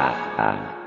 Dadah.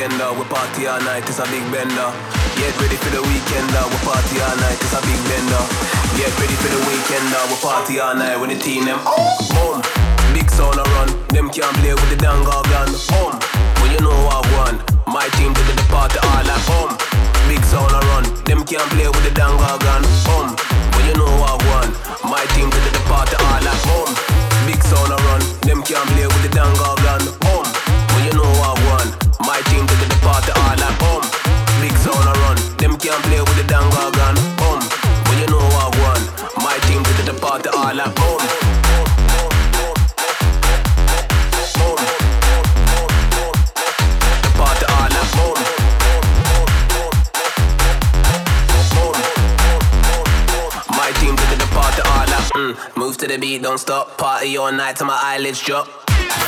For weekend? Uh, we party all night, it's a big bender. Get ready for the weekend, uh, we party all night, it's a big bender. Get ready for the weekend, uh, we party all night when the team them. Boom, big sound a run, them can't play with the dangle gun. Boom, when you know what one, my team did the party all night. Boom, big sound a run, them can't play with the dangle gun. Boom, to the beat, don't stop. Party all night till my eyelids drop.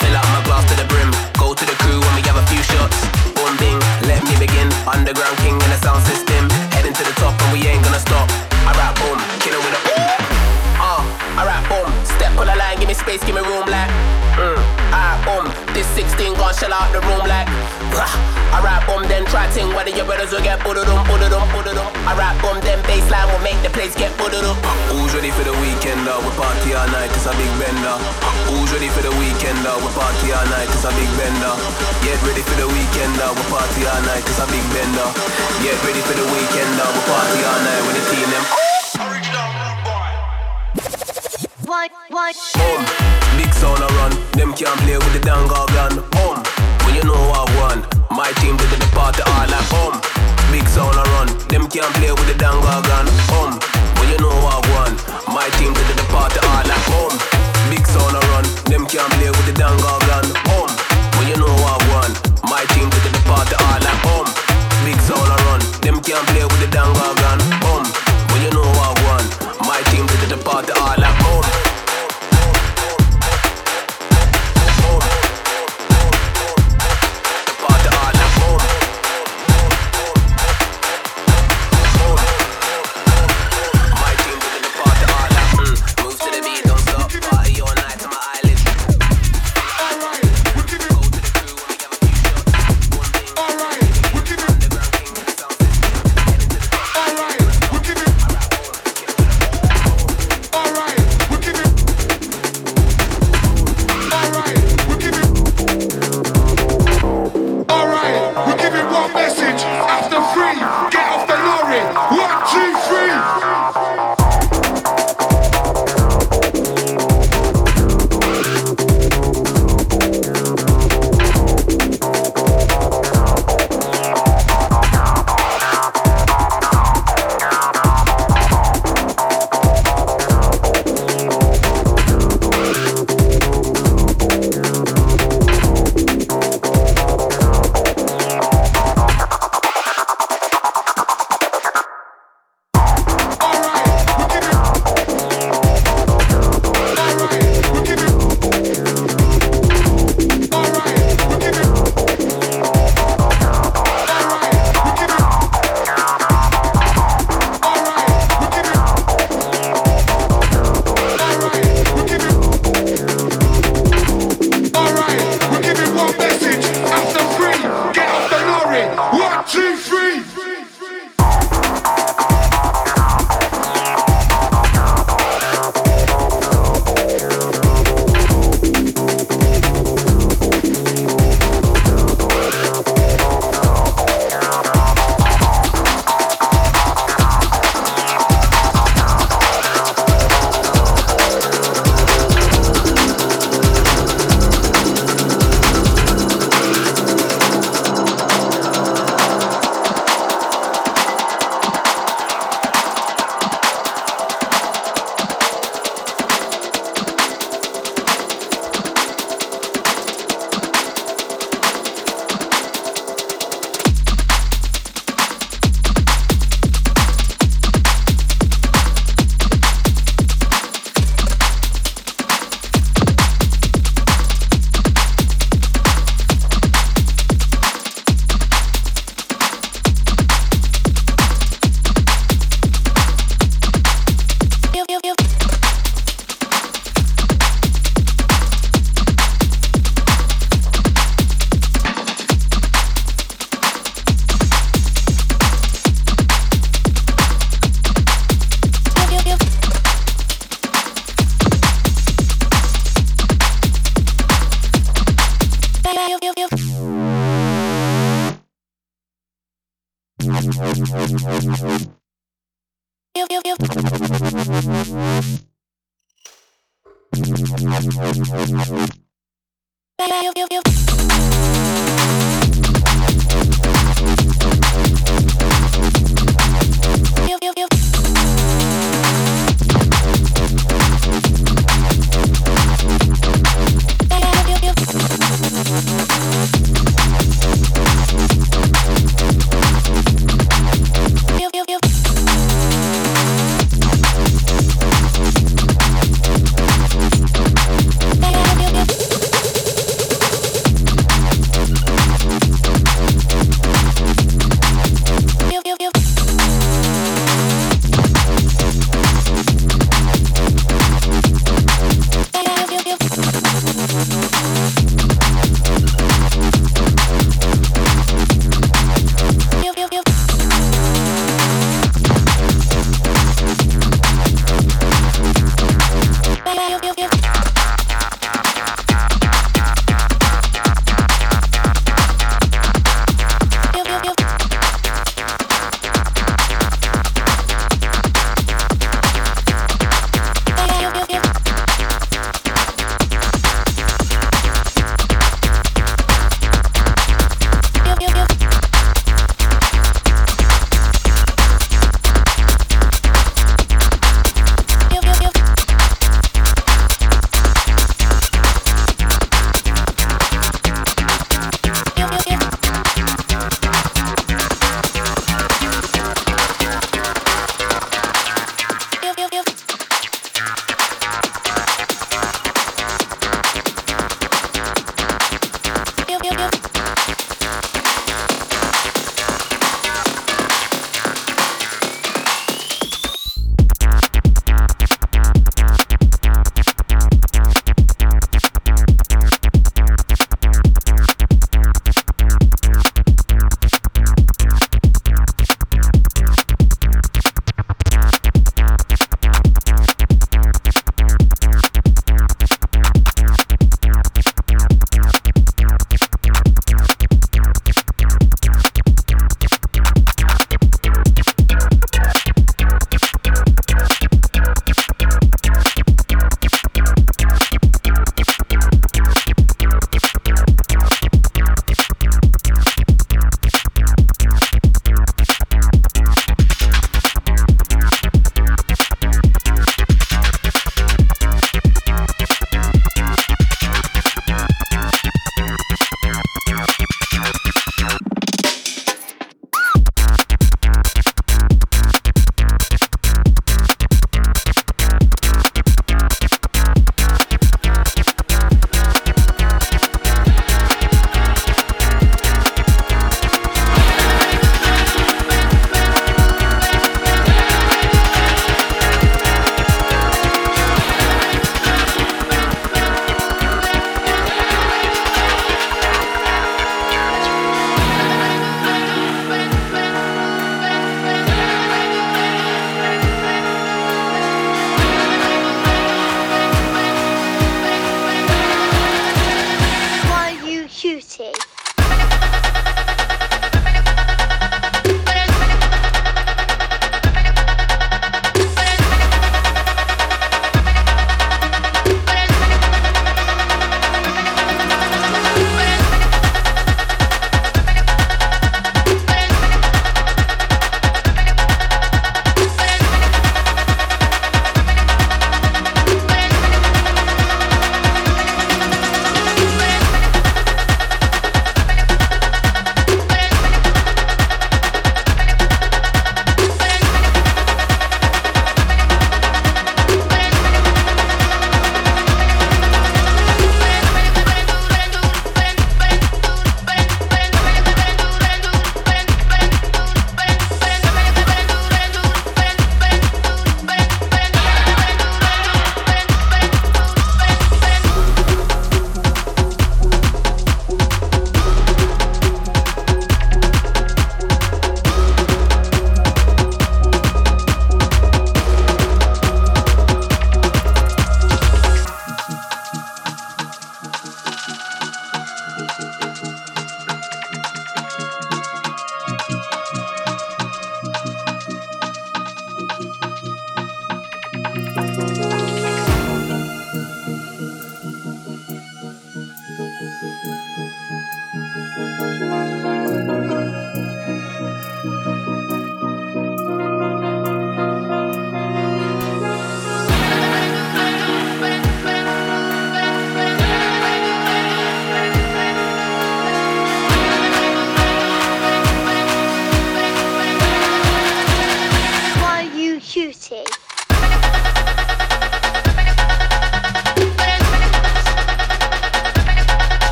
Fill up my glass to the brim. Go to the crew when we have a few shots. Boom bing, let me begin. Underground king in the sound system. Heading to the top and we ain't gonna stop. Alright, boom, kill it with a space, give me room like. Mm, alright, boom. This 16 gon' shell out the room like. Rah. Alright, boom, then try ting. Whether your brothers will get put-a-dum, put-a-dum, put-a-dum. Alright, boom, then bassline will make the place get put-a-dum. Who's ready for the weekend? Uh, we party all night, it's a big bender. Who's ready for the weekend? Uh, we party all night, it's a big bender. Get ready for the weekend, uh, we party all night, it's a big bender. Get ready for the weekend, uh, we party all night with the team them. What? Boom, big sound a run. Them can't play with the dangle gun. Boom, when you know what one, my team did the party all like boom. Big sound a run. Them can't play with the dangle gun.